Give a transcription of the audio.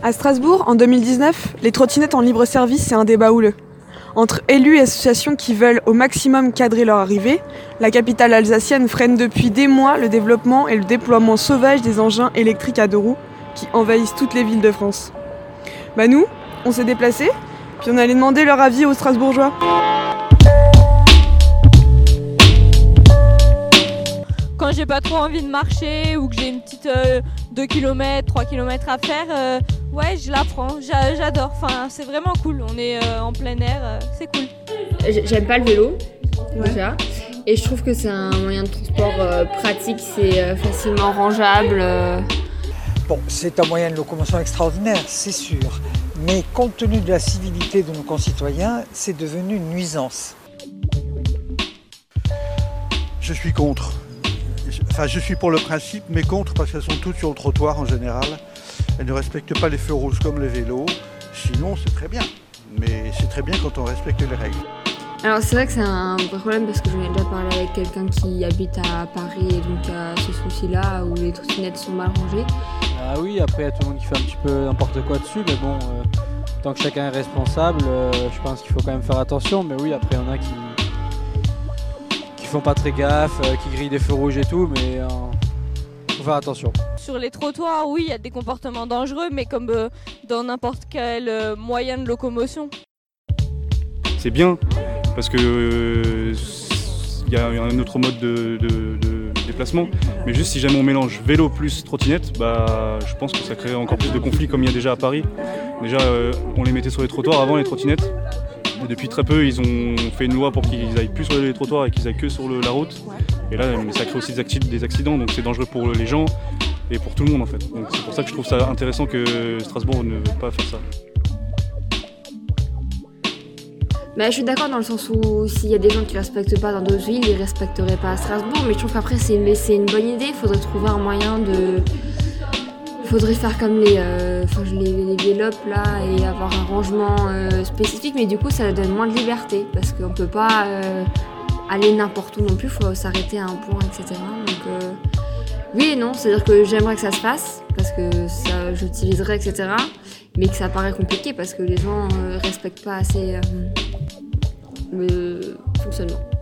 À Strasbourg, en 2019, les trottinettes en libre service, c'est un débat houleux. Entre élus et associations qui veulent au maximum cadrer leur arrivée, la capitale alsacienne freine depuis des mois le développement et le déploiement sauvage des engins électriques à deux roues qui envahissent toutes les villes de France. Bah nous, on s'est déplacés, puis on allait demander leur avis aux Strasbourgeois. Quand j'ai pas trop envie de marcher ou que j'ai une petite 2 km, 3 km à faire, euh, ouais, je la prends, j'a- j'adore. Enfin, c'est vraiment cool. On est euh, en plein air, euh, c'est cool. J'ai- J'aime pas le vélo, déjà. Et je trouve que c'est un moyen de transport euh, pratique, c'est euh, facilement rangeable. Bon, c'est un moyen de locomotion extraordinaire, c'est sûr. Mais compte tenu de la civilité de nos concitoyens, c'est devenu une nuisance. Je suis contre. Enfin, je suis pour le principe, mais contre parce qu'elles sont toutes sur le trottoir en général. Elles ne respectent pas les feux rouges comme les vélos. Sinon, c'est très bien. Mais c'est très bien quand on respecte les règles. Alors c'est vrai que c'est un vrai problème parce que j'en ai déjà parlé avec quelqu'un qui habite à Paris et donc à ce souci-là où les trottinettes sont mal rangées. Ah oui, après, il y a tout le monde qui fait un petit peu n'importe quoi dessus, mais bon, euh, tant que chacun est responsable, euh, je pense qu'il faut quand même faire attention. Mais oui, après, il y en a qui qui font pas très gaffe, euh, qui grillent des feux rouges et tout, mais euh, faut faire attention. Sur les trottoirs, oui, il y a des comportements dangereux, mais comme euh, dans n'importe quel euh, moyen de locomotion. c'est bien parce que euh, il y a un autre mode de, de- de déplacement. Mais juste si jamais on mélange vélo plus trottinette, bah, je pense que ça crée encore plus de conflits comme il y a déjà à Paris. Déjà, euh, on les mettait sur les trottoirs avant les trottinettes. Et depuis très peu, ils ont fait une loi pour qu'ils aillent plus sur les trottoirs et qu'ils aillent que sur le- la route. Et là, ça crée aussi des, accidents, donc c'est dangereux pour les gens et pour tout le monde en fait. Donc c'est pour ça que je trouve ça intéressant que Strasbourg ne veut pas faire ça. Mais je suis d'accord dans le sens où s'il y a des gens qui respectent pas dans d'autres villes, ils respecteraient pas à Strasbourg. Mais je trouve qu'après c'est une bonne idée. Il faudrait trouver un moyen de. Il faudrait faire comme les, euh, les, là et avoir un rangement euh, spécifique. Mais du coup ça donne moins de liberté parce qu'on peut pas euh, aller n'importe où non plus. Il faut s'arrêter à un point, etc. Donc euh, oui et non. C'est-à-dire que j'aimerais que ça se fasse parce que ça j'utiliserais, etc. Mais que ça paraît compliqué parce que les gens euh, respectent pas assez. euh, le fonctionnement.